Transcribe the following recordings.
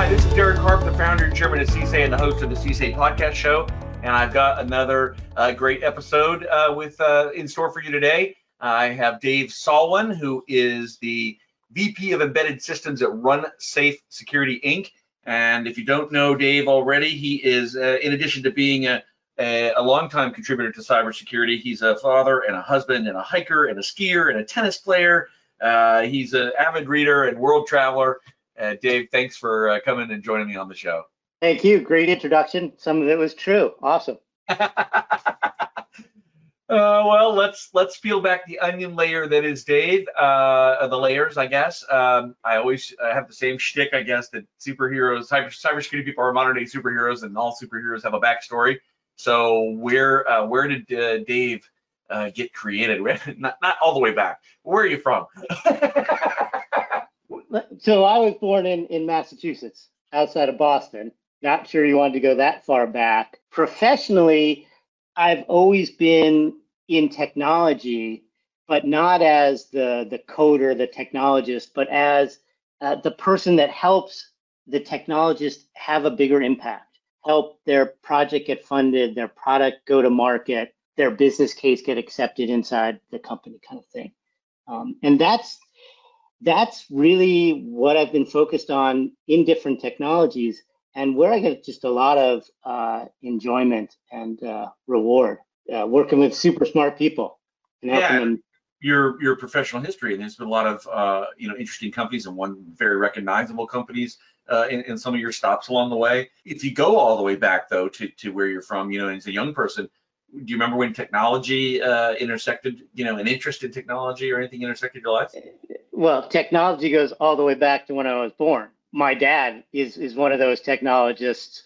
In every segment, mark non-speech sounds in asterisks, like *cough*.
Hi, this is Derek Harp, the founder and chairman of CS2AI and the host of the CS2AI podcast show. And I've got another uh, great episode uh, with uh, in store for you today. I have Dave Salwen, who is the VP of Embedded Systems at Run Safe Security Inc. And if you don't know Dave already, he is, uh, in addition to being a, a, a longtime contributor to cybersecurity, he's a father and a husband and a hiker and a skier and a tennis player. Uh, he's an avid reader and world traveler. Uh, Dave, thanks for uh, coming and joining me on the show. Thank you. Great introduction. Some of it was true. Awesome. *laughs* Uh, well, let's let's peel back the onion layer that is Dave. Uh, the layers, I guess. Um, I always have the same shtick, I guess, that superheroes, cyber cybersecurity people are modern day superheroes, and all superheroes have a backstory. So where uh, where did uh, Dave uh, get created? *laughs* not not all the way back. Where are you from? *laughs* so I was born in in Massachusetts, outside of Boston. Not sure you wanted to go that far back. Professionally, I've always been in technology, but not as the the coder, the technologist, but as uh, the person that helps the technologist have a bigger impact, help their project get funded, their product go to market, their business case get accepted inside the company, kind of thing. Um, and that's that's really what I've been focused on in different technologies and where I get just a lot of uh, enjoyment and uh, reward uh, working with super smart people and helping Yeah. them. your your professional history, and there's been a lot of uh, you know interesting companies and one very recognizable companies uh, in, in some of your stops along the way. If you go all the way back though to to where you're from, you know, as a young person, do you remember when technology uh, intersected, you know, an interest in technology or anything intersected your life? Well, technology goes all the way back to when I was born. My dad is is one of those technologists.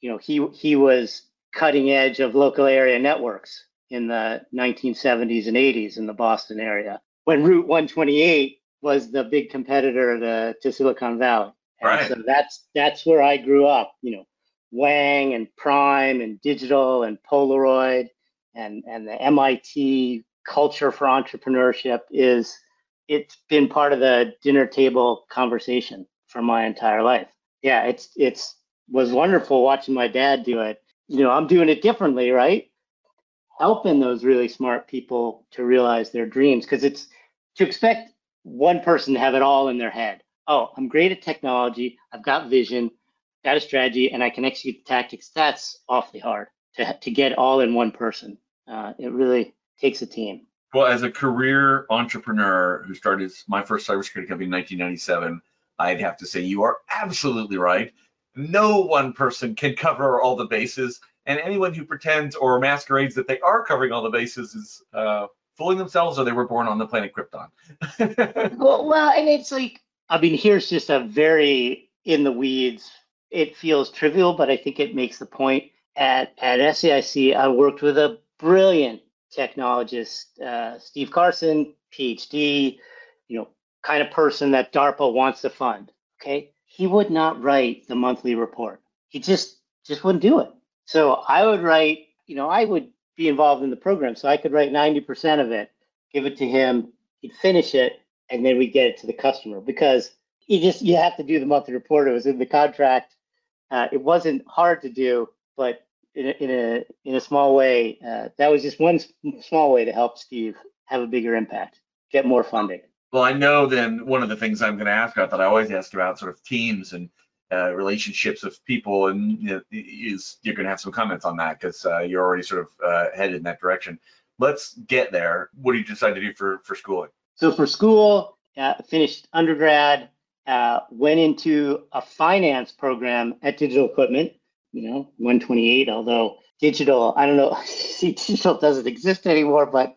You know, he he was cutting edge of local area networks in the 1970s and 80s in the Boston area when Route 128 was the big competitor to, to Silicon Valley. And Right. so that's that's where I grew up. You know, Wang and Prime and digital and Polaroid and and the MIT culture for entrepreneurship is it's been part of the dinner table conversation for my entire life. Yeah, it's it's was wonderful watching my dad do it. You know, I'm doing it differently, right? Helping those really smart people to realize their dreams because it's to expect one person to have it all in their head. Oh, I'm great at technology. I've got vision, got a strategy, and I can execute the tactics. That's awfully hard to to get all in one person. Uh, it really takes a team. Well, as a career entrepreneur who started my first cybersecurity company in 1997, I'd have to say you are absolutely right. No one person can cover all the bases, and anyone who pretends or masquerades that they are covering all the bases is uh, fooling themselves, or they were born on the planet Krypton. *laughs* Well, well, and it's like, I mean, here's just a very in the weeds. It feels trivial, but I think it makes the point. At at SAIC, I worked with a brilliant technologist, uh, Steve Carson, PhD, you know, kind of person that DARPA wants to fund. Okay, he would not write the monthly report. He just just wouldn't do it. So I would write, you know, I would be involved in the program, so I could write 90% of it, give it to him, he'd finish it, and then we get it to the customer because you just you have to do the monthly report. It was in the contract. Uh, it wasn't hard to do, but in a in a, in a small way, uh, that was just one small way to help Steve have a bigger impact, get more funding. Well, I know then one of the things I'm going to ask about that I always ask about sort of teams and uh, relationships of people, and you know, is you're going to have some comments on that because uh, you're already sort of uh, headed in that direction. Let's get there. What do you decide to do for for schooling? So for school, uh, finished undergrad, uh, went into a finance program at Digital Equipment, you know, 128, although digital, I don't know, *laughs* see, digital doesn't exist anymore, but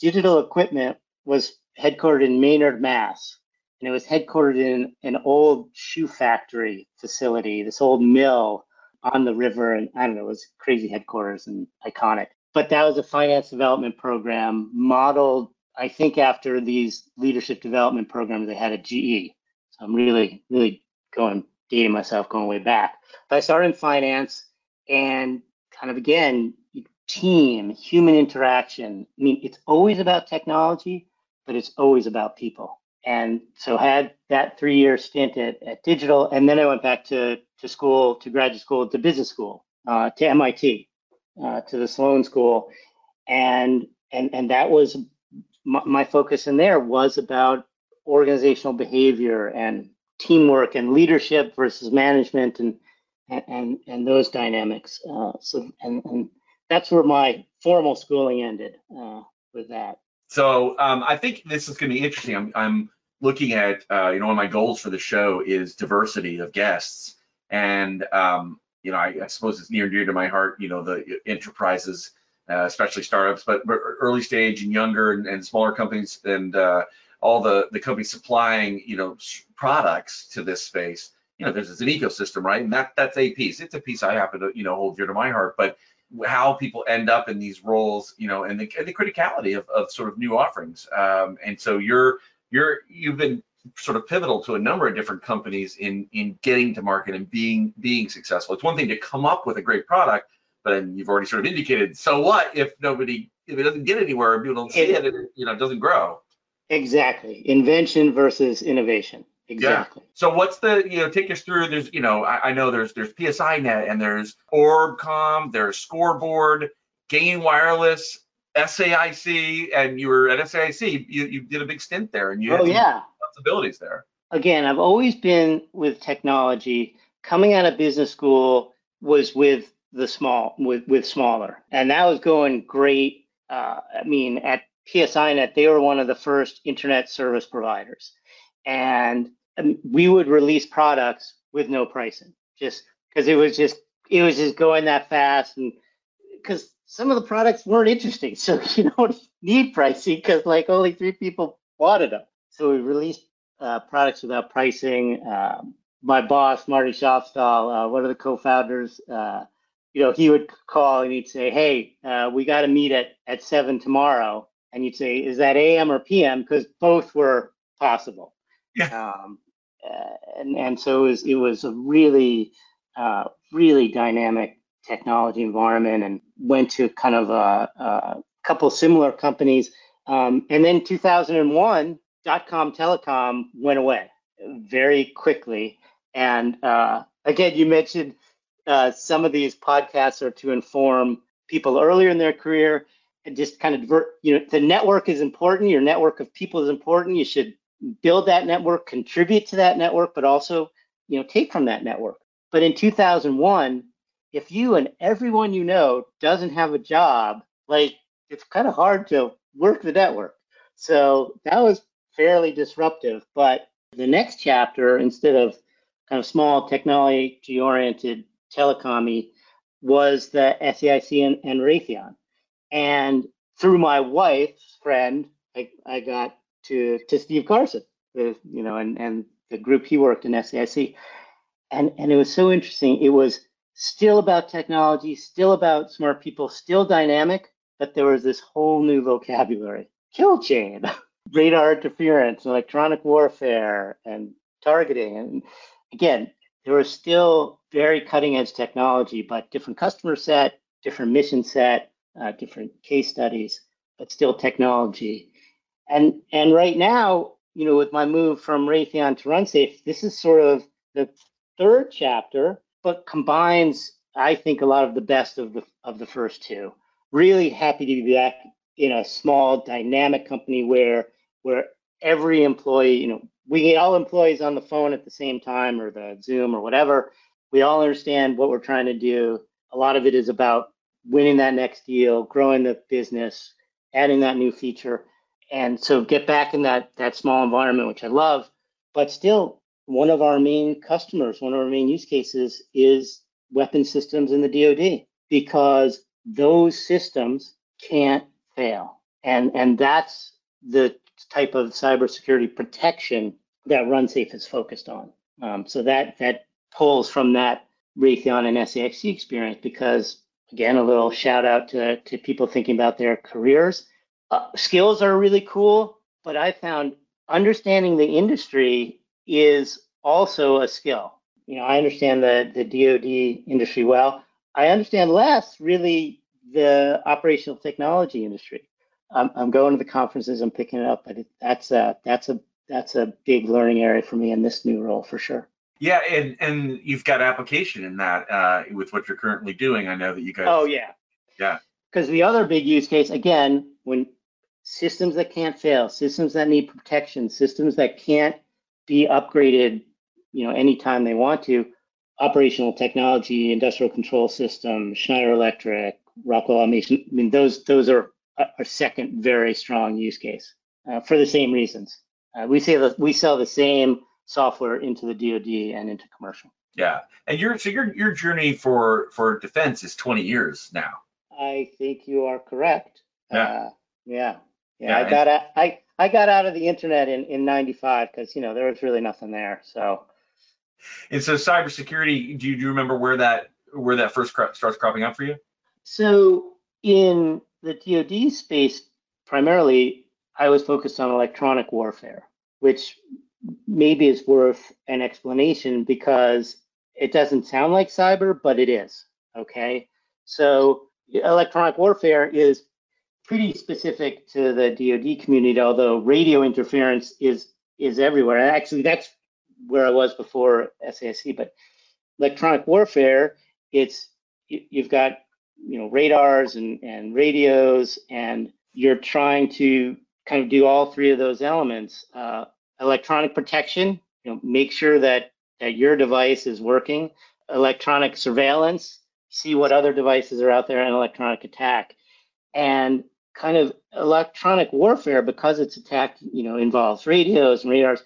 Digital Equipment was headquartered in Maynard, Mass. And it was headquartered in an old shoe factory facility, this old mill on the river. And I don't know, it was crazy headquarters and iconic. But that was a finance development program modeled I think after these leadership development programs they had at GE. I'm really, really going dating myself going way back. But I started in finance and kind of again, team, human interaction. I mean, it's always about technology, but it's always about people. and so had that three year stint at, at Digital, and then I went back to to school, to graduate school, to business school, uh, to MIT, uh, to the Sloan School, and and and that was my, my focus in there was about organizational behavior and teamwork and leadership versus management and and and, those dynamics. Uh, so and, and that's where my formal schooling ended uh, with that. So um, I think this is going to be interesting. I'm, I'm looking at uh, you know one of my goals for the show is diversity of guests, and um, you know I, I, suppose it's near and dear to my heart. You know the enterprises, uh, especially startups, but, early stage and younger and, and smaller companies and uh, all the the companies supplying you know products to this space. You know there's, an ecosystem, right? And that that's a piece. It's a piece I happen to you know hold dear to my heart, but how people end up in these roles, you know, and the, and the criticality of, of sort of new offerings. Um, and so you're you're you've been sort of pivotal to a number of different companies in in getting to market and being being successful. It's one thing to come up with a great product, but then you've already sort of indicated. So what if nobody if it doesn't get anywhere, people don't see it, it, it you know doesn't grow. Exactly, invention versus innovation. Exactly. Yeah. So what's the you know take us through? There's you know I, I know there's there's PSINet and there's ORBCOMM, there's Scoreboard, Gain Wireless, SAIC, and you were at SAIC. You, you did a big stint there, and you oh yeah responsibilities there. Again, I've always been with technology. Coming out of business school was with the small with with smaller, and that was going great. Uh, I mean, at PSINet, they were one of the first internet service providers, and um, we would release products with no pricing, just because it was just it was just going that fast, and because some of the products weren't interesting. So *laughs* you don't need pricing because like only three people wanted them. So we released uh, products without pricing. Um, my boss, Marty Schoffstall, uh, one of the co-founders, uh, you know, he would call and he'd say, "Hey, uh, we got to meet at at seven tomorrow." And you'd say, "Is that AM or PM?" Because both were possible. Yeah. Um, uh, and and so it was it was a really uh, really dynamic technology environment and went to kind of a, a couple similar companies. Um, and then 2001, dot-com telecom went away very quickly. And uh, again, you mentioned uh, some of these podcasts are to inform people earlier in their career just kind of divert, you know, the network is important. Your network of people is important. You should build that network, contribute to that network, but also, you know, take from that network. But in 2001, if you and everyone you know doesn't have a job, like it's kind of hard to work the network. So that was fairly disruptive. But the next chapter, instead of kind of small technology oriented telecomy, was the SAIC and, and Raytheon. And through my wife's friend, I, I got to, to Steve Carson, the, you know, and, and the group he worked in SAIC. And, and it was so interesting. It was still about technology, still about smart people, still dynamic, but there was this whole new vocabulary. Kill chain, *laughs* radar interference, electronic warfare, and targeting. And again, there was still very cutting edge technology, but different customer set, different mission set, uh, different case studies, but still technology. And and right now, you know, with my move from Raytheon to RunSafe, this is sort of the third chapter but combines, I think, a lot of the best of the of the first two. Really happy to be back in a small, dynamic company where where every employee, you know, we get all employees on the phone at the same time or the Zoom or whatever. We all understand what we're trying to do. A lot of it is about winning that next deal, growing the business, adding that new feature. And so get back in that that small environment, which I love, but still one of our main customers, one of our main use cases is weapon systems in the DoD because those systems can't fail. And, and that's the type of cybersecurity protection that RunSafe is focused on. Um, so that, that pulls from that Raytheon and SAIC experience because, again, a little shout out to, to people thinking about their careers. Uh, skills are really cool, but I found understanding the industry is also a skill. You know, I understand the, the DoD industry well. I understand less really the operational technology industry. I'm, going to the conferences, I'm picking it up, but that's a that's a that's a big learning area for me in this new role for sure. Yeah, and and you've got application in that uh, with what you're currently doing. I know that you guys. Oh yeah. Yeah. Because the other big use case, again, when systems that can't fail, systems that need protection, systems that can't be upgraded, you know, anytime they want to, operational technology, industrial control system, Schneider Electric, Rockwell Automation. I mean, those those are a second very strong use case uh, for the same reasons. Uh, we say that we sell the same software into the DoD and into commercial. Yeah, and your so your your journey for for defense is 20 years now. I think you are correct. Yeah. Uh, yeah. Yeah, Yeah, I got out, I I got out of the internet in in '95 because you know there was really nothing there. So And so cybersecurity, do you, do you remember where that where that first cro- starts cropping up for you? so in the DoD space, primarily I was focused on electronic warfare, which maybe is worth an explanation because it doesn't sound like cyber, but it is. Okay, so electronic warfare is pretty specific to the DoD community, although radio interference is is everywhere. And actually, that's where I was before SAIC. But electronic warfare, it's you- you've got you know radars and and radios, and you're trying to kind of do all three of those elements. Uh, electronic protection, you know, make sure that that your device is working. Electronic surveillance, see what other devices are out there, and electronic attack. And kind of electronic warfare, because it's attack, you know, involves radios and radars,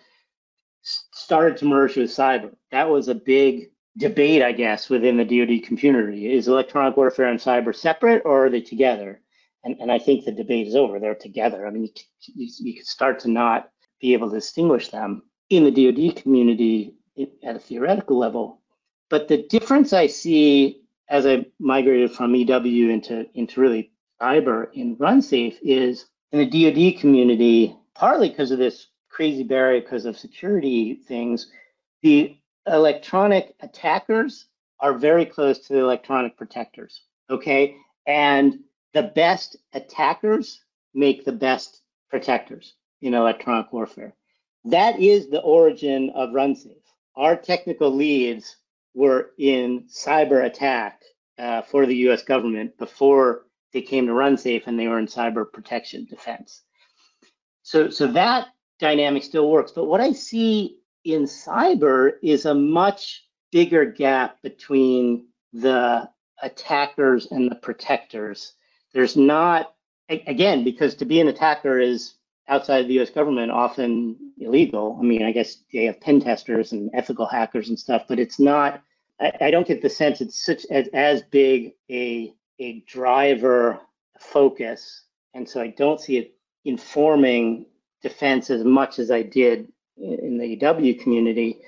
started to merge with cyber. That was a big debate, I guess, within the DoD community. Is electronic warfare and cyber separate, or are they together? And, and I think the debate is over. They're together. I mean, you, you, you could start to not be able to distinguish them in the DoD community at a theoretical level. But the difference I see as I migrated from EW into into really cyber in RunSafe is in the DoD community, partly because of this crazy barrier because of security things, the electronic attackers are very close to the electronic protectors. Okay. And the best attackers make the best protectors in electronic warfare. That is the origin of RunSafe. Our technical leads were in cyber attack uh, for the US government before they came to RunSafe and they were in cyber protection defense. So, so that dynamic still works. But what I see in cyber is a much bigger gap between the attackers and the protectors. There's not, again, because to be an attacker is outside the US government often illegal. I mean, I guess they have pen testers and ethical hackers and stuff, but it's not, I, I don't get the sense it's such as, as big a, a driver focus. And so I don't see it informing defense as much as I did in in the EW community.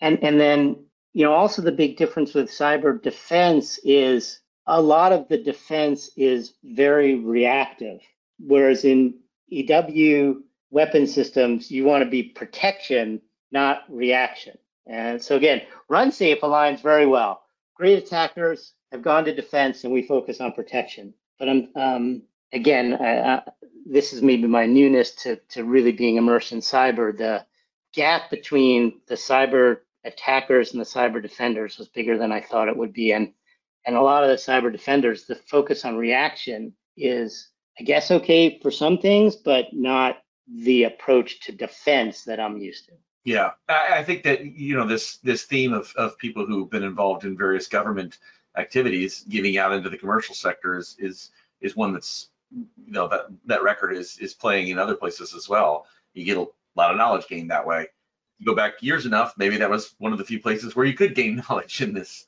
And, and then, you know, also the big difference with cyber defense is a lot of the defense is very reactive, whereas in EW weapon systems, you want to be protection, not reaction. And so again, RunSafe aligns very well. Great attackers have gone to defense, and we focus on protection. But I'm um, again, I, I, this is maybe my newness to to really being immersed in cyber. The gap between the cyber attackers and the cyber defenders was bigger than I thought it would be, and and a lot of the cyber defenders, the focus on reaction is, I guess, okay for some things, but not the approach to defense that I'm used to. Yeah, I, think that you know this this theme of of people who've been involved in various government activities, giving out into the commercial sector is is is one that's you know that that record is is playing in other places as well. You get a lot of knowledge gained that way. You go back years enough, maybe that was one of the few places where you could gain *laughs* knowledge in this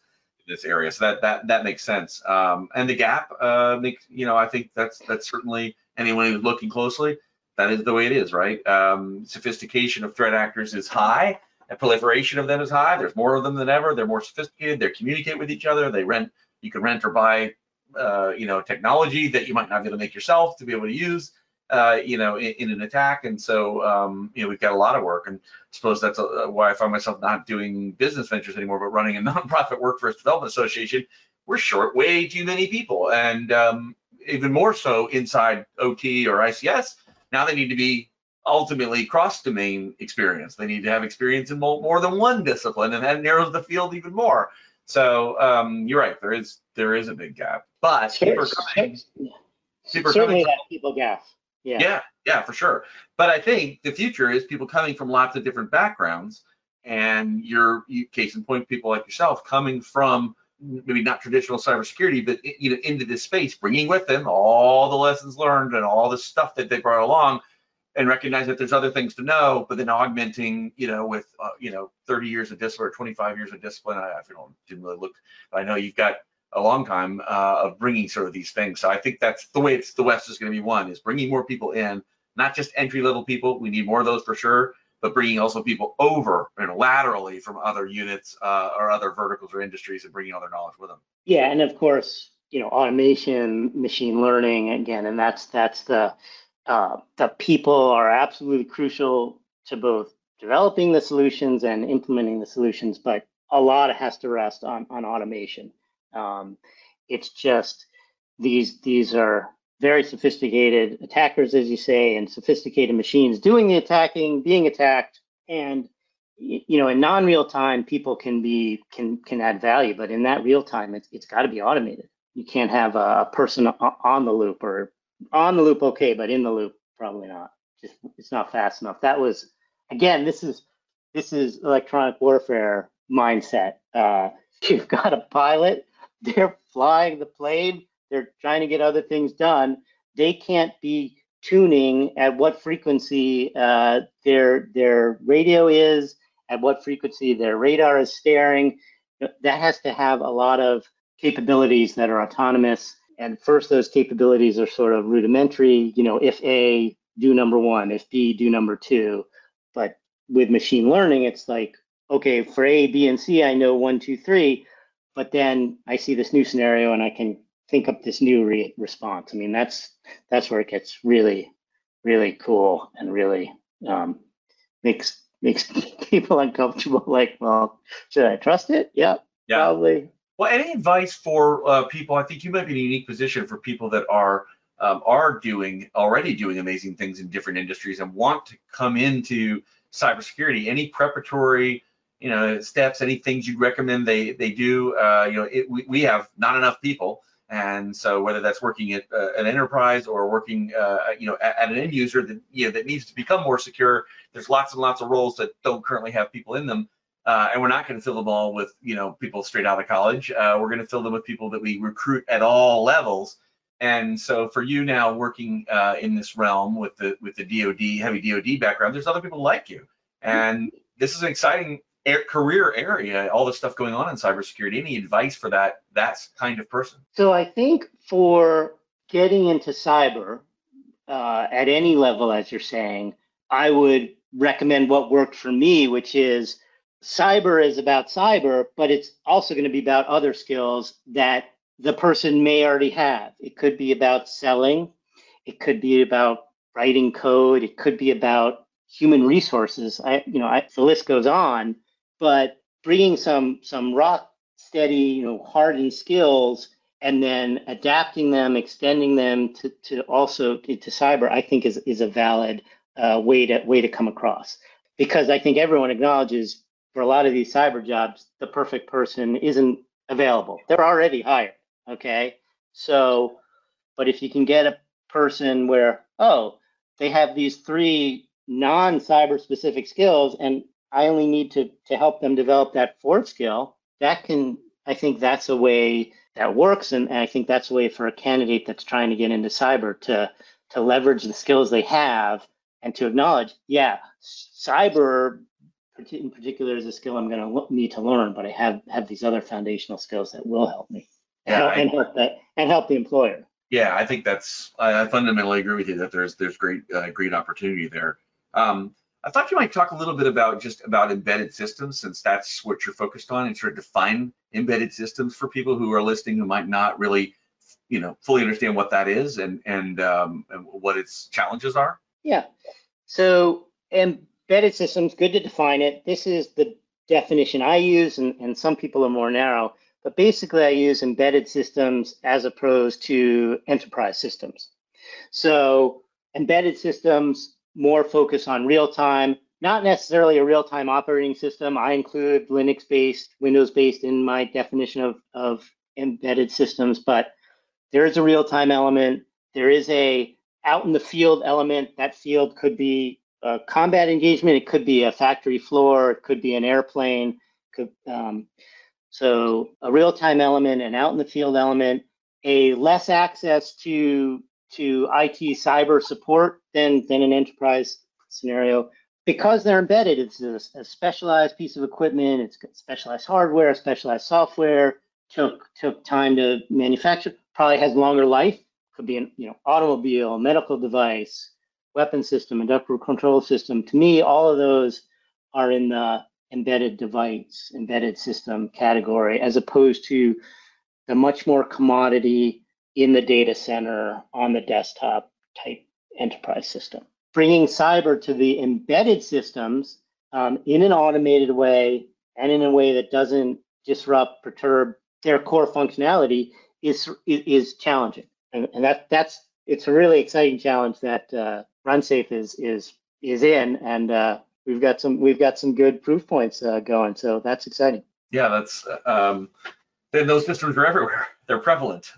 this area. So that that that makes sense. Um, and the gap uh, you know I think that's that's certainly anyone who's looking closely that is the way it is, right? Um, sophistication of threat actors is high, and proliferation of them is high. There's more of them than ever. They're more sophisticated. They communicate with each other. They rent. You can rent or buy, uh, you know, technology that you might not be able to make yourself to be able to use, uh, you know, in, in, an attack. And so, um, you know, we've got a lot of work. And I suppose that's uh why I find myself not doing business ventures anymore, but running a *laughs* nonprofit workforce development association. We're short way too many people, and um, even more so inside OT or ICS now they need to be ultimately cross domain experience. They need to have experience in more than one discipline, and that narrows the field even more. So um, you're right. There is there is a big gap, but people are coming. People are Certainly, coming that people gap. Yeah. Yeah, yeah, for sure. But I think the future is people coming from lots of different backgrounds, and your case in point, people like yourself coming from maybe not traditional cybersecurity, but you know, into this space, bringing with them all the lessons learned and all the stuff that they brought along, and recognize that there's other things to know, but then augmenting, you know, with uh, you know 30 years of discipline or 25 years of discipline. I, I don't didn't really look, I know you've got a long time uh, of bringing sort of these things. So I think that's the way it's the West is going to be one is bringing more people in, not just entry level people. We need more of those for sure, but bringing also people over and laterally from other units uh, or other verticals or industries and bringing all their knowledge with them. Yeah, and of course, you know, automation, machine learning again, and that's that's the uh, the people are absolutely crucial to both developing the solutions and implementing the solutions, but a lot has to rest on on automation. Um, it's just these these are very sophisticated attackers, as you say, and sophisticated machines doing the attacking, being attacked, and you know, in non-real time, people can be can can add value, but in that real time, it's it's got to be automated. You can't have a person on the loop or on the loop, okay, but in the loop, probably not. Just it's not fast enough. That was again, this is this is electronic warfare mindset. Uh, *laughs* you've got a pilot, *laughs* they're flying the plane they're trying to get other things done. They can't be tuning at what frequency uh, their their radio is, at what frequency their radar is staring. That has to have a lot of capabilities that are autonomous. And first, those capabilities are sort of rudimentary. You know, if A, do number one. If B, do number two. But with machine learning, it's like, okay, for A, B, and C, I know one, two, three. But then I see this new scenario and I can think up this new re- response. I mean, that's that's where it gets really, really cool and really um, makes makes *laughs* people uncomfortable. *laughs* Like, well, should I trust it? Yeah, yeah. probably. Well, any advice for uh, people? I think you might be in a unique position for people that are um, are doing already doing amazing things in different industries and want to come into cybersecurity. Any preparatory you know steps any things you'd recommend they they do uh, you know it, we, we have not enough people and so whether that's working at uh, an enterprise or working, uh, you know, at, at, an end user that you know that needs to become more secure, there's lots and lots of roles that don't currently have people in them. Uh, and we're not going to fill them all with, you know, people straight out of college. Uh, we're going to fill them with people that we recruit at all levels. And so for you now working uh, in this realm with the with the DoD heavy DoD background, there's other people like you, and this is an exciting career area, all the stuff going on in cybersecurity. Any advice for that that kind of person? So I think for getting into cyber uh, at any level, as you're saying, I would recommend what worked for me, which is cyber is about cyber, but it's also going to be about other skills that the person may already have. It could be about selling, it could be about writing code, it could be about human resources. I, you know, I, the list goes on but bringing some some rock steady, you know, hardened skills and then adapting them, extending them to, to also to cyber, I think is is a valid uh, way to way to come across. Because I think everyone acknowledges for a lot of these cyber jobs, the perfect person isn't available. They're already hired. Okay, so but if you can get a person where oh they have these three non-cyber specific skills and I only need to to help them develop that fourth skill. That can I think that's a way that works, and, I think that's a way for a candidate that's trying to get into cyber to to leverage the skills they have and to acknowledge, yeah, cyber in particular is a skill I'm going to need to learn, but I have have these other foundational skills that will help me yeah, and, help, I, and help that and help the employer. Yeah, I think that's I, I fundamentally agree with you that there's there's great uh, great opportunity there. Um, I thought you might talk a little bit about just about embedded systems, since that's what you're focused on, and sort of define embedded systems for people who are listening who might not really, you know, fully understand what that is and and, um, and what its challenges are. Yeah. So embedded systems, good to define it. This is the definition I use, and, and some people are more narrow. But basically, I use embedded systems as opposed to enterprise systems. So embedded systems more focus on real time, not necessarily a real time operating system. I include Linux based, Windows based in my definition of, of embedded systems, but there is a real time element. There is a out in the field element. That field could be a combat engagement, it could be a factory floor, it could be an airplane. Could, um, so a real time element, an out in the field element, a less access to to IT cyber support than than an enterprise scenario because they're embedded. It's a, a specialized piece of equipment. It's specialized hardware, specialized software. Took took time to manufacture. Probably has longer life. Could be an you know automobile, medical device, weapon system, industrial control system. To me, all of those are in the embedded device, embedded system category, as opposed to the much more commodity in the data center on the desktop type enterprise system. Bringing cyber to the embedded systems um, in an automated way and in a way that doesn't disrupt, perturb their core functionality is is challenging, and, and that that's it's a really exciting challenge that uh, RunSafe is is is in, and uh, we've got some we've got some good proof points uh, going. So that's exciting. Yeah, that's um, then those systems are everywhere. *laughs* They're prevalent.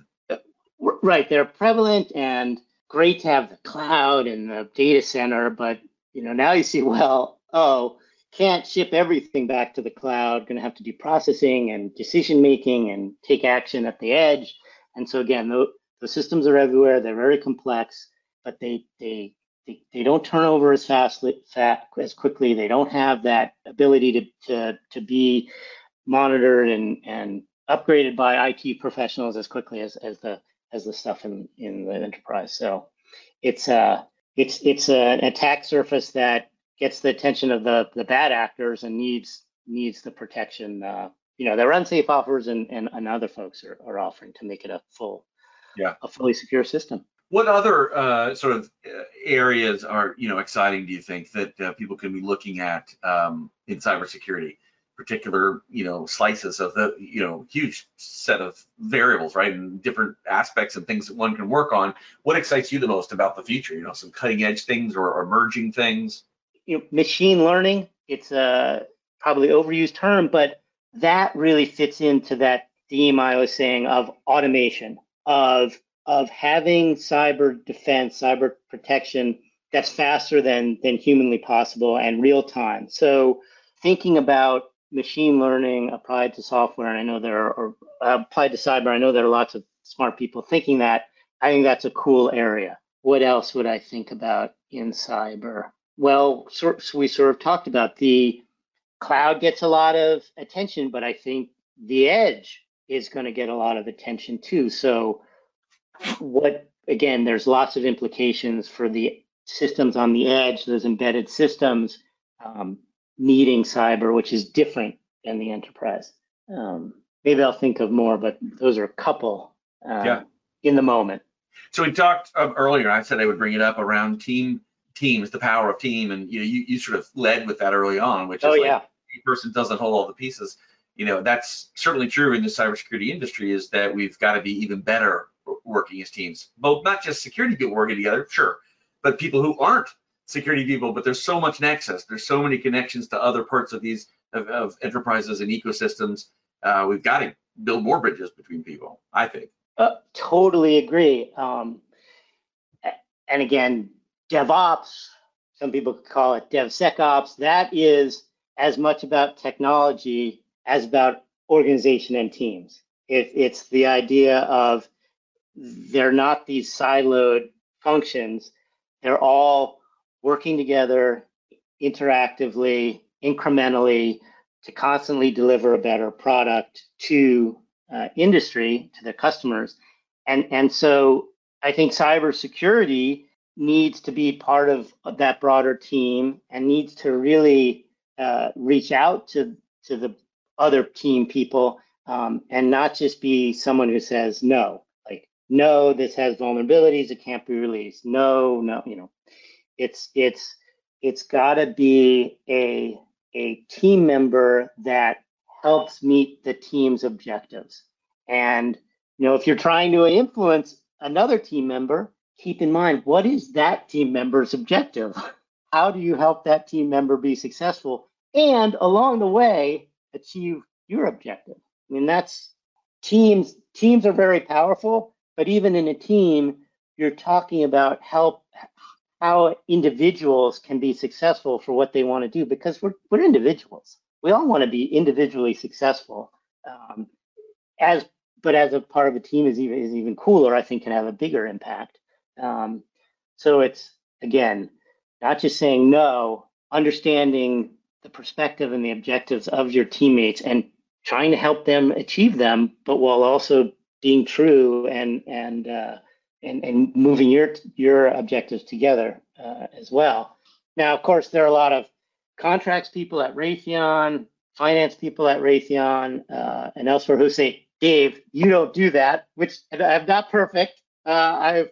Right, they're prevalent and great to have the cloud and the data center, but you know now you see well, oh, can't ship everything back to the cloud. Going to have to do processing and decision making and take action at the edge. And so again, the, the systems are everywhere. They're very complex, but they they they, they don't turn over as fast, as quickly. They don't have that ability to to to be monitored and and upgraded by IT professionals as quickly as as the as the stuff in in the enterprise. So it's a uh, it's it's a, an attack surface that gets the attention of the the bad actors and needs needs the protection uh, you know that RunSafe offers and, and, and other folks are, are offering to make it a full yeah a fully secure system. What other uh, sort of uh, areas are you know exciting? Do you think that uh, people can be looking at um, in cybersecurity? Particular you know slices of the you know huge set of variables, right, and different aspects and things that one can work on. What excites you the most about the future? You know, some cutting edge things or, emerging things. You know, machine learning. It's a probably overused term, but that really fits into that theme I was saying of automation of of having cyber defense, cyber protection that's faster than than humanly possible and real time. So thinking about machine learning applied to software, and I know there are applied to cyber, I know there are lots of smart people thinking that. I think that's a cool area. What else would I think about in cyber? Well, so, so we sort of talked about the cloud gets a lot of attention, but I think the edge is going to get a lot of attention too. So what again, there's lots of implications for the systems on the edge, those embedded systems um, needing cyber, which is different than the enterprise. Um, maybe I'll think of more, but those are a couple uh, yeah. in the moment. So we talked um, earlier. I said I would bring it up around team teams, the power of team, and you know, you, you sort of led with that early on, which is oh, like yeah. a person doesn't hold all the pieces. You know, that's certainly true in the cybersecurity industry. Is that we've got to be even better working as teams, both not just security people working together, sure, but people who aren't security people. But there's so much nexus. There's so many connections to other parts of these of, of enterprises and ecosystems. Uh, we've got to build more bridges between people. I think. Uh, totally agree. Um, and again, DevOps. Some people call it DevSecOps. That is as much about technology as about organization and teams. It, it's the idea of they're not these siloed functions. They're all working together interactively, incrementally to constantly deliver a better product to uh, industry, to their customers. And, and so I think cybersecurity needs to be part of that broader team and needs to really uh, reach out to, to the other team people um, and not just be someone who says no like, no, this has vulnerabilities, it can't be released. No, no, you know, it's it's it's got to be a a team member that helps meet the team's objectives. And you know, if you're trying to influence another team member, keep in mind what is that team member's objective? *laughs* how do you help that team member be successful and along the way achieve your objective? I mean, that's teams. Teams are very powerful, but even in a team, you're talking about help how individuals can be successful for what they want to do because we're we're individuals. We all want to be individually successful. Um, as but as a part of a team is even is even cooler. I think can have a bigger impact. Um, so it's again not just saying no, understanding the perspective and the objectives of your teammates and trying to help them achieve them, but while also being true and and uh, and, and moving your your objectives together uh, as well. Now, of course, there are a lot of contracts people at Raytheon, finance people at Raytheon, uh, and elsewhere who say, Dave, you don't do that, which I'm not perfect. Uh, I've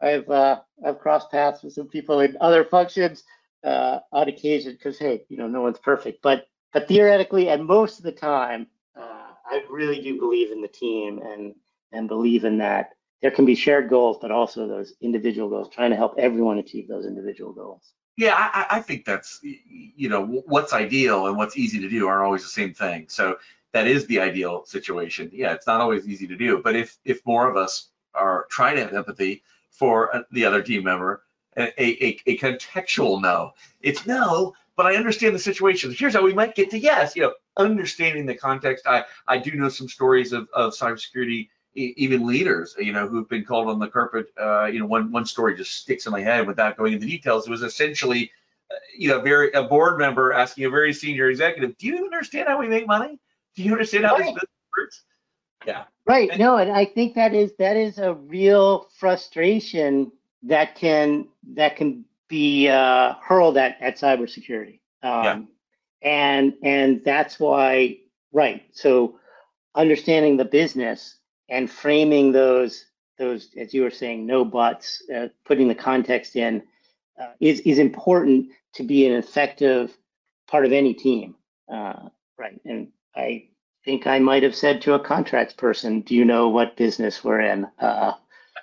I've uh, I've crossed paths with some people in other functions uh, on occasion because hey, you know, no one's perfect. But but theoretically, and most of the time, uh, I really do believe in the team and and believe in that there can be shared goals, but also those individual goals, trying to help everyone achieve those individual goals. Yeah, I, I think that's you know what's ideal and what's easy to do aren't always the same thing. So that is the ideal situation. Yeah, it's not always easy to do, but if if more of us are trying to have empathy for uh, the other team member, a, a, a contextual no, it's no, but I understand the situation. Here's how we might get to yes. You know, understanding the context. I I do know some stories of of cybersecurity even leaders, you know, who've been called on the carpet. Uh, you know, one one story just sticks in my head without going into details. It was essentially, uh, you know, very a board member asking a very senior executive, "Do you understand how we make money? Do you understand how right. this business works?" Yeah. Right. And, no, and I think that is that is a real frustration that can that can be uh, hurled at at cybersecurity. Um, yeah. And and that's why, right? So understanding the business and framing those those as you were saying no buts uh, putting the context in uh, is is important to be an effective part of any team uh, right? And i think i might have said to a contracts person do you know what business we're in? Uh,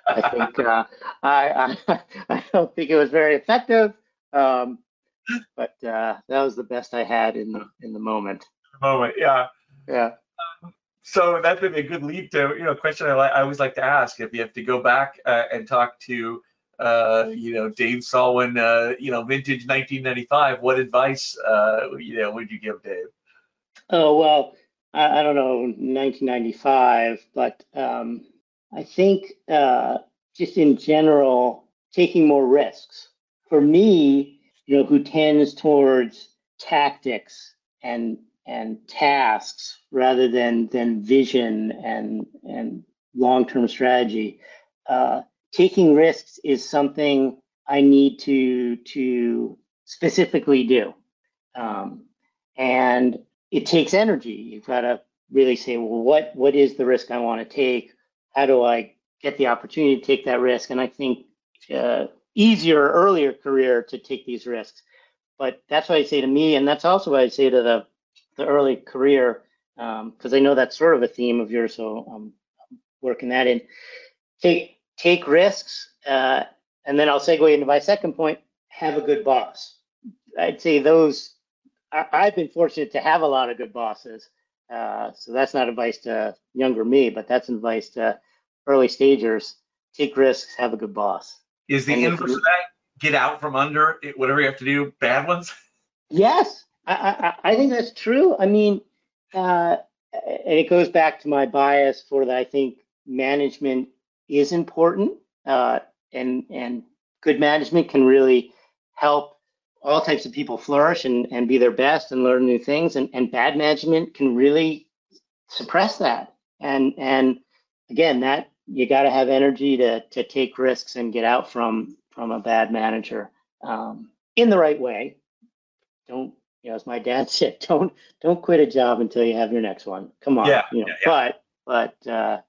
i think uh, *laughs* I, I, *laughs* I don't think it was very effective um, but uh, that was the best i had in the in the moment. Moment yeah. Yeah so that's maybe a good lead to you know a question I, like, I always like to ask if you have to go back uh, and talk to uh, you know Dave Salwen, uh, you know vintage 1995. What advice uh, you know would you give Dave? Oh well, I, I don't know 1995, but um, I think uh, just in general taking more risks. For me, you know, who tends towards tactics and and tasks rather than than vision and and long-term strategy. Uh, taking risks is something I need to to specifically do, um, and it takes energy. You've got to really say, well, what what is the risk I want to take? How do I get the opportunity to take that risk? And I think uh, easier earlier career to take these risks. But that's what I say to me, and that's also what I say to the the early career because um, I know that's sort of a theme of yours, so I'm working that in. Take take risks, uh, and then I'll segue into my second point: have a good boss. I'd say those. I, have been fortunate to have a lot of good bosses, uh, so that's not advice to younger me, but that's advice to early stagers: take risks, have a good boss. Is the inverse of that get out from under it, whatever you have to do? Bad ones. Yes, I, I, think that's true. I mean, uh, and it goes back to my bias for that. I think management is important, uh, and and good management can really help all types of people flourish and, and be their best and learn new things. And, and bad management can really suppress that. And and again, that you got to have energy to to take risks and get out from from a bad manager um, in the right way. Don't you know, as my dad *laughs* said, don't don't quit a job until you have your next one. Come on. Yeah. You know, yeah, yeah. but but uh,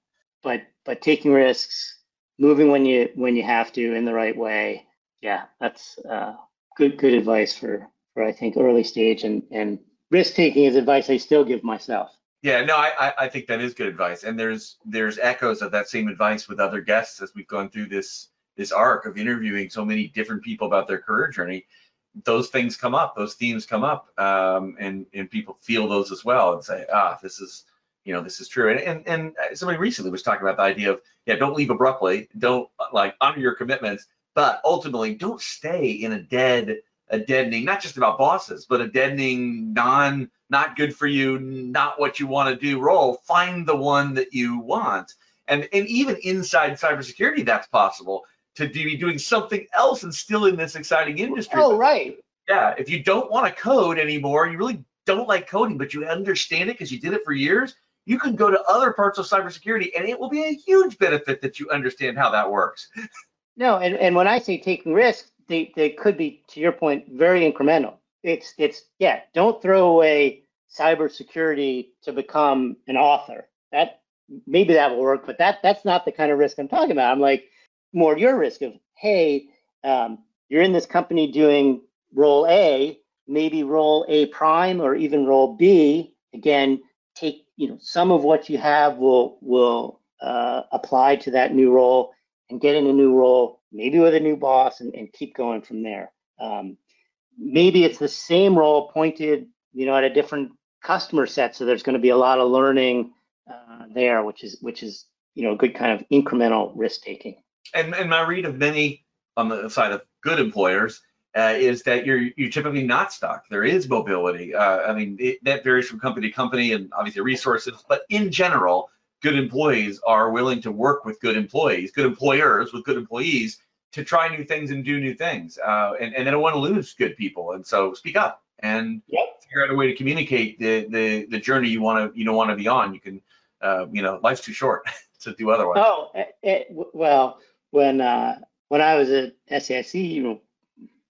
but but taking risks, moving when you when you have to in the right way. Yeah, that's uh, good good advice for for I think early stage and and risk taking is advice I still give myself. Yeah, no, I, I think that is good advice, and there's there's echoes of that same advice with other guests as we've gone through this this arc of interviewing so many different people about their career journey those things come up, those themes come up, um, and and people feel those as well and say, ah, this is you know this is true. And and and somebody recently was talking about the idea of yeah, don't leave abruptly, don't like honor your commitments, but ultimately don't stay in a dead a deadening, not just about bosses, but a deadening non not good for you, not what you want to do role. Find the one that you want. And and even inside cybersecurity, that's possible to be doing something else and still in this exciting industry. Oh, right. Yeah. If you don't want to code anymore, you really don't like coding, but you understand it because you did it for years, you can go to other parts of cybersecurity and it will be a huge benefit that you understand how that works. No, and, and when I say taking risks, they, they could be, to your point, very incremental. It's it's yeah, don't throw away cybersecurity to become an author. That maybe that will work, but that that's not the kind of risk I'm talking about. I'm like more your risk of hey, um, you're in this company doing role A, maybe role A prime or even role B. Again, take you know some of what you have will will uh, apply to that new role and get in a new role, maybe with a new boss, and, and keep going from there. Um, maybe it's the same role pointed, you know, at a different customer set, so there's going to be a lot of learning uh, there, which is which is you know a good kind of incremental risk taking. And and my read of many on the side of good employers uh, is that you're you're typically not stuck. There is mobility. Uh, I mean, it, that varies from company to company and obviously resources, but in general, good employees are willing to work with good employees, good employers with good employees to try new things and do new things. Uh, and, and they don't want to lose good people. And so speak up and yep. figure out a way to communicate the, the, the journey you want to, you don't want to be on. You can, uh, you know, life's too short *laughs* to do otherwise. Oh, it, it, well, when, uh, when I was at SAIC, you know,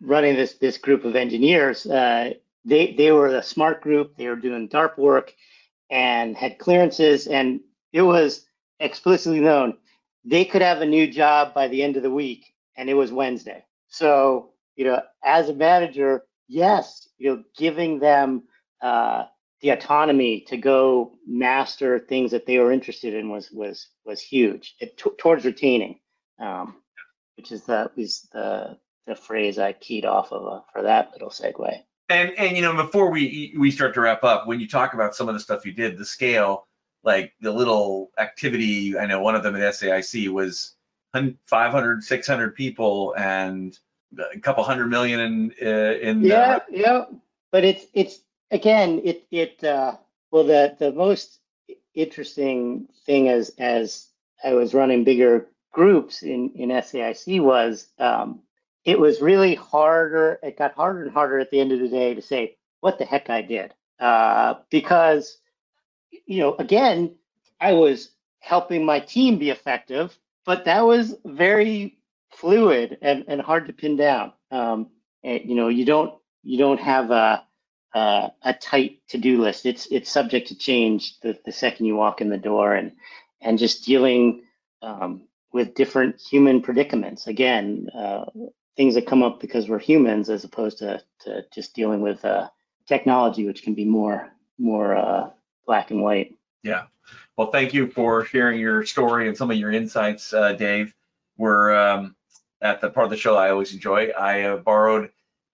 running this, this group of engineers, uh, they, they were a smart group. They were doing DARPA work and had clearances and it was explicitly known they could have a new job by the end of the week and it was Wednesday. So, you know, as a manager, yes, you know, giving them uh, the autonomy to go master things that they were interested in was was was huge it, t- towards retaining, um, which is the is the the phrase I keyed off of uh, for that little segue. And and you know, before we we start to wrap up, when you talk about some of the stuff you did, the scale like the little activity, I know one of them at SAIC was 500, 600 people and a couple hundred million in, uh, in yeah, uh, yeah. But it's, it's again, it, it, uh, well, the, the most interesting thing as, as I was running bigger groups in, in SAIC was, um, it was really harder. It got harder and harder at the end of the day to say what the heck I did, uh, because you know, again, I was helping my team be effective, but that was very fluid and, and hard to pin down. Um, and, you know, you don't you don't have a a, a tight to-do list. It's it's subject to change the, the second you walk in the door, and and just dealing um, with different human predicaments. Again, uh, things that come up because we're humans, as opposed to to just dealing with uh, technology, which can be more more uh, black and white. Yeah. Well, thank you for sharing your story and some of your insights, uh, Dave. We're um, at the part of the show I always enjoy. I uh, borrowed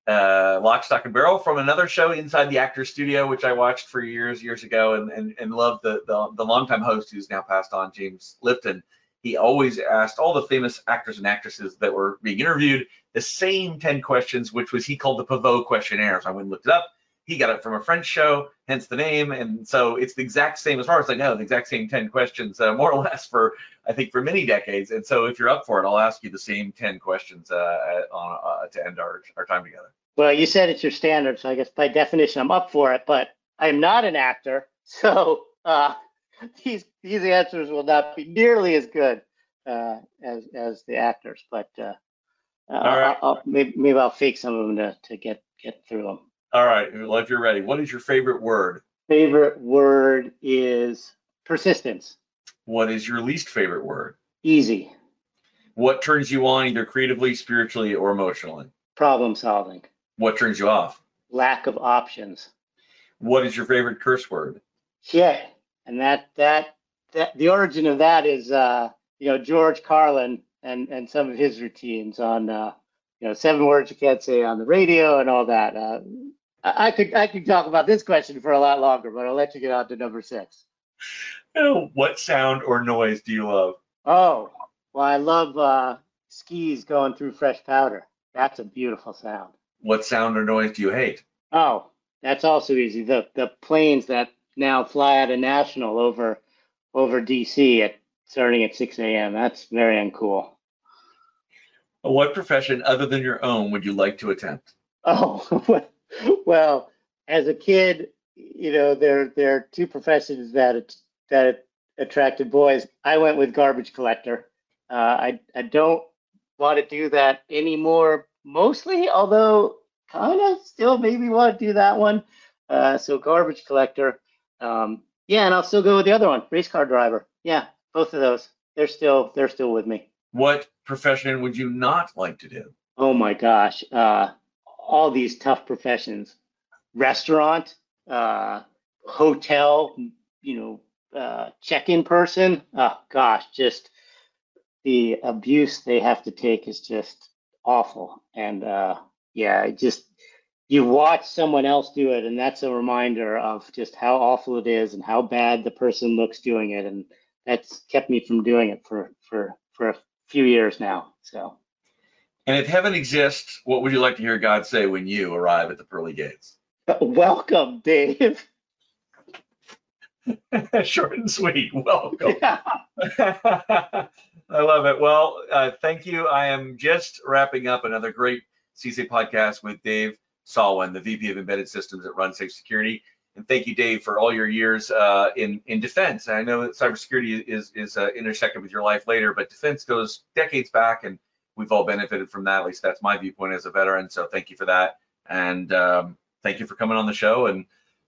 uh, Lock, Stock, and Barrel from another show inside the Actors Studio, which I watched for years, years ago, and and, and loved the, the the longtime host who's now passed on, James Lipton. He always asked all the famous actors and actresses that were being interviewed the same 10 questions, which was he called the Pivot questionnaire. So I went and looked it up he got it from a French show, hence the name. And so it's the exact same, as far as I know, the exact same 10 questions, uh, more or less, for I think for many decades. And so if you're up for it, I'll ask you the same 10 questions uh, on, uh, to end our, our time together. Well, you said it's your standard, so I guess by definition I'm up for it. But I'm not an actor, so uh, these these answers will not be nearly as good uh, as as the actors. But uh, right. I'll, I'll, maybe, maybe I'll fake some of them to, to get get through them. All right, well, if you're ready, what is your favorite word? Favorite word is persistence. What is your least favorite word? Easy. What turns you on either creatively, spiritually, or emotionally? Problem solving. What turns you off? Lack of options. What is your favorite curse word? Shit. And that that that the origin of that is uh, you know, George Carlin and and some of his routines on uh you know, seven words you can't say on the radio and all that. Uh, I, could I could talk about this question for a lot longer, but I'll let you get on to number six. Oh, what sound or noise do you love? Oh, well, I love uh, skis going through fresh powder. That's a beautiful sound. What sound or noise do you hate? Oh, that's also easy. The the planes that now fly out of National over over DC at starting at 6 a.m. That's very uncool. What profession other than your own would you like to attempt? Oh, *laughs* well, as a kid, you know, there there are two professions that that attracted boys. I went with garbage collector. Uh, I I don't want to do that anymore, mostly, although kind of still maybe want to do that one. Uh, so garbage collector. Um, yeah, and I'll still go with the other one, race car driver. Yeah, both of those. They're still they're still with me. What profession would you not like to do? Oh my gosh, uh, all these tough professions: restaurant, uh, hotel, you know, uh, check-in person. Oh gosh, just the abuse they have to take is just awful. And uh, yeah, just you watch someone else do it, and that's a reminder of just how awful it is and how bad the person looks doing it. And that's kept me from doing it for for for a few years now. So. And if heaven exists, what would you like to hear God say when you arrive at the pearly gates? *laughs* Welcome, Dave. *laughs* Short and sweet. Welcome. *laughs* Yeah. I love it. Well, uh, thank you. I am just wrapping up another great cc podcast with Dave Salwen, the VP of Embedded Systems at RunSafe Security. And thank you, Dave, for all your years uh, in in defense. I know that cybersecurity is is uh, intersected with your life later, but defense goes decades back, and we've all benefited from that. At least that's my viewpoint as a veteran. So thank you for that, and um, thank you for coming on the show and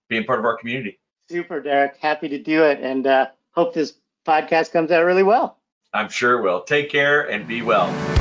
being part of our community. Super, Derek. Happy to do it, and uh, hope this podcast comes out really well. I'm sure it will. Take care and be well.